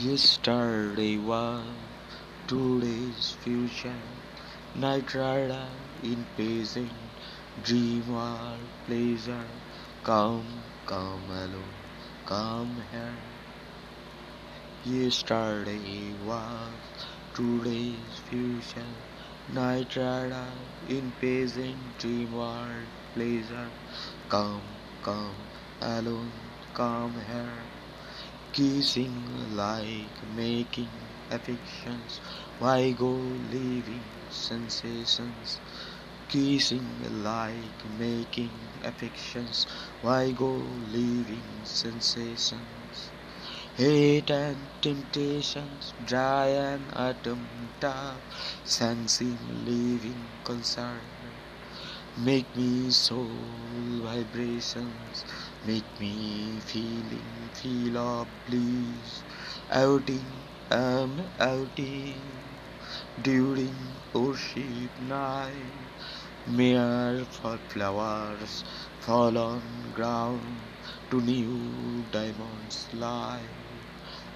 Yesterday was today's future. Night rider in peasant, dream or pleasure. Come, come alone, come here. Yesterday was today's future. Night rider in peasant, dream or pleasure. Come, come alone, come here. Kissing like making affections, why go leaving sensations? Kissing like making affections, why go leaving sensations? Hate and temptations, dry and dark, sensing leaving concern. Make me soul vibrations, make me feeling, feel of bliss. Outing, I'm outing during worship night. Mere for flowers fall on ground to new diamonds lie.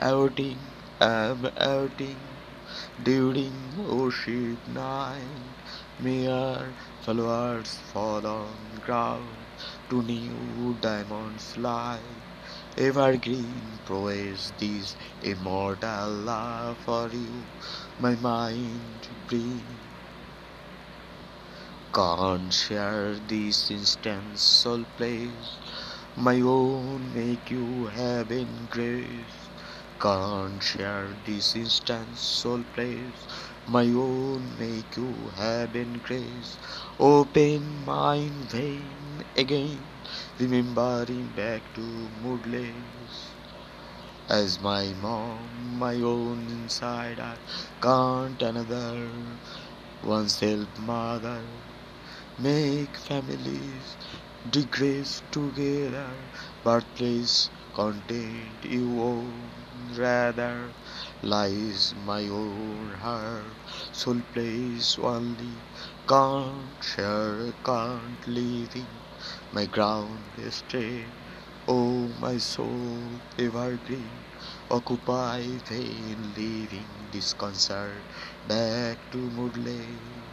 Outing, I'm outing during worship night. Mere flowers fall on ground to new diamonds lie. Evergreen praise this immortal love for you, my mind breathe. Can't share this instant soul place, my own make you heaven grace. Can't share this instant soul place, my own make you have heaven grace. Open mind vein again, remembering back to moodless. As my mom, my own inside, I can't another once help mother make families digress together, birthplace content you own rather lies my own heart, soul place only can't share, can't live in my ground stay. Oh, my soul evergreen, occupy vain leaving disconcert back to moodless.